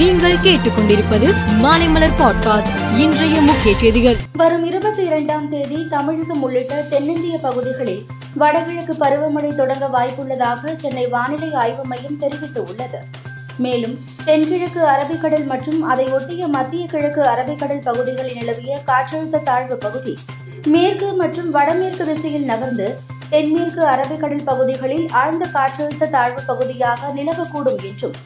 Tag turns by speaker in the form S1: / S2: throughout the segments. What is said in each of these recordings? S1: நீங்கள் கேட்டுக்கொண்டிருப்பது மாலைமலர் பாட்காஸ்ட் இன்றைய முக்கிய செய்திகள்
S2: வரும் இருபத்தி இரண்டாம் தேதி தமிழகம் உள்ளிட்ட தென்னிந்திய பகுதிகளில் வடகிழக்கு பருவமழை தொடங்க வாய்ப்புள்ளதாக சென்னை வானிலை ஆய்வு மையம் தெரிவித்துள்ளது மேலும் தென்கிழக்கு அரபிக்கடல் மற்றும் அதை ஒட்டிய மத்திய கிழக்கு அரபிக்கடல் பகுதிகளில் நிலவிய காற்றழுத்த தாழ்வு பகுதி மேற்கு மற்றும் வடமேற்கு திசையில் நகர்ந்து தென்மேற்கு அரபிக்கடல் பகுதிகளில் ஆழ்ந்த காற்றழுத்த தாழ்வு பகுதியாக நிலவக்கூடும் என்றும்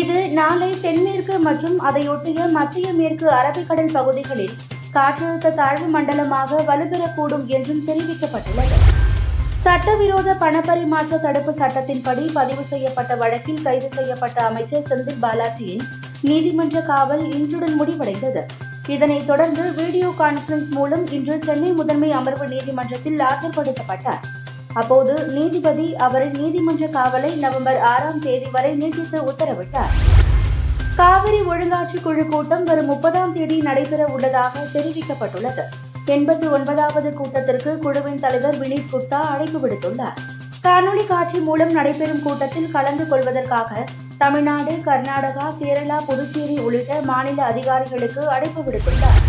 S2: இது நாளை தென்மேற்கு மற்றும் அதையொட்டிய மத்திய மேற்கு அரபிக்கடல் பகுதிகளில் காற்றழுத்த தாழ்வு மண்டலமாக வலுப்பெறக்கூடும் என்றும் தெரிவிக்கப்பட்டுள்ளது சட்டவிரோத பணப்பரிமாற்ற தடுப்பு சட்டத்தின்படி பதிவு செய்யப்பட்ட வழக்கில் கைது செய்யப்பட்ட அமைச்சர் செந்தில் பாலாஜியின் நீதிமன்ற காவல் இன்றுடன் முடிவடைந்தது இதனைத் தொடர்ந்து வீடியோ கான்பரன்ஸ் மூலம் இன்று சென்னை முதன்மை அமர்வு நீதிமன்றத்தில் ஆஜர்படுத்தப்பட்டார் அப்போது நீதிபதி அவரின் நீதிமன்ற காவலை நவம்பர் ஆறாம் தேதி வரை நீட்டித்து உத்தரவிட்டார் காவிரி ஒழுங்காற்று குழு கூட்டம் வரும் முப்பதாம் தேதி நடைபெற உள்ளதாக தெரிவிக்கப்பட்டுள்ளது எண்பத்தி ஒன்பதாவது கூட்டத்திற்கு குழுவின் தலைவர் வினீத் குப்தா அழைப்பு விடுத்துள்ளார் காணொலி காட்சி மூலம் நடைபெறும் கூட்டத்தில் கலந்து கொள்வதற்காக தமிழ்நாடு கர்நாடகா கேரளா புதுச்சேரி உள்ளிட்ட மாநில அதிகாரிகளுக்கு அழைப்பு விடுத்துள்ளார்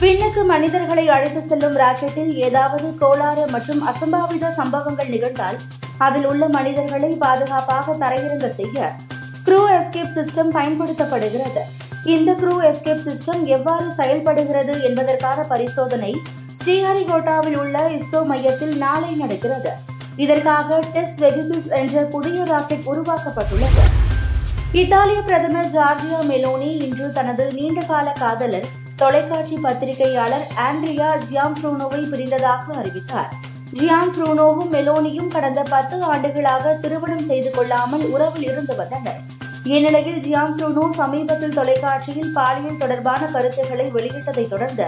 S2: விண்ணுக்கு மனிதர்களை அழைத்து செல்லும் ராக்கெட்டில் ஏதாவது கோளாறு மற்றும் அசம்பாவித சம்பவங்கள் நிகழ்ந்தால் அதில் உள்ள மனிதர்களை பாதுகாப்பாக தரையிறங்க செய்ய க்ரூ எஸ்கேப் சிஸ்டம் பயன்படுத்தப்படுகிறது இந்த க்ரூ எஸ்கேப் சிஸ்டம் எவ்வாறு செயல்படுகிறது என்பதற்கான பரிசோதனை ஸ்ரீஹரிகோட்டாவில் உள்ள இஸ்ரோ மையத்தில் நாளை நடக்கிறது இதற்காக டெஸ் வெகிகிஸ் என்ற புதிய ராக்கெட் உருவாக்கப்பட்டுள்ளது இத்தாலிய பிரதமர் ஜார்ஜியா மெலோனி இன்று தனது நீண்டகால காதலர் தொலைக்காட்சி பத்திரிகையாளர் ஆண்ட்ரியா ஃப்ரூனோவை பிரிந்ததாக அறிவித்தார் ஃப்ரூனோவும் மெலோனியும் கடந்த பத்து ஆண்டுகளாக திருமணம் செய்து கொள்ளாமல் உறவில் இருந்து வந்தனர் இந்நிலையில் ஃப்ரூனோ சமீபத்தில் தொலைக்காட்சியில் பாலியல் தொடர்பான கருத்துக்களை வெளியிட்டதை தொடர்ந்து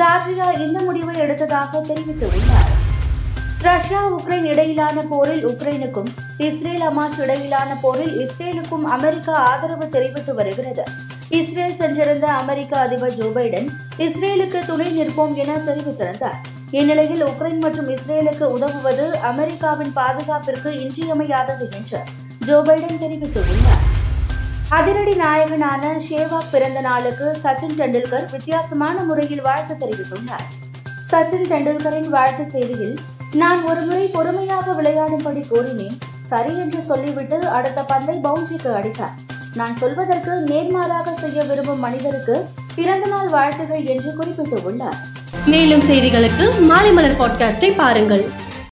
S2: ஜார்ஜியா இந்த முடிவை எடுத்ததாக தெரிவித்துள்ளார் ரஷ்யா உக்ரைன் இடையிலான போரில் உக்ரைனுக்கும் இஸ்ரேல் அமாஸ் இடையிலான போரில் இஸ்ரேலுக்கும் அமெரிக்கா ஆதரவு தெரிவித்து வருகிறது இஸ்ரேல் சென்றிருந்த அமெரிக்க அதிபர் ஜோ பைடன் இஸ்ரேலுக்கு துணை நிற்போம் என தெரிவித்திருந்தார் இந்நிலையில் உக்ரைன் மற்றும் இஸ்ரேலுக்கு உதவுவது அமெரிக்காவின் பாதுகாப்பிற்கு இன்றியமையாதது என்று ஜோ பைடன் தெரிவித்துள்ளார் அதிரடி நாயகனான ஷேவாக் பிறந்த நாளுக்கு சச்சின் டெண்டுல்கர் வித்தியாசமான முறையில் வாழ்த்து தெரிவித்துள்ளார் சச்சின் டெண்டுல்கரின் வாழ்த்து செய்தியில் நான் ஒருமுறை பொறுமையாக விளையாடும்படி கூறினேன் சரி என்று சொல்லிவிட்டு அடுத்த பந்தை பவுன்சிக்கு அடித்தார் நான் சொல்வதற்கு நேர்மாறாக செய்ய விரும்பும் மனிதருக்கு பிறந்தநாள் வாழ்த்துகள் என்று குறிப்பிட்டுள்ளார்
S1: மேலும் செய்திகளுக்கு மாலை மலர் பாட்காஸ்டை பாருங்கள்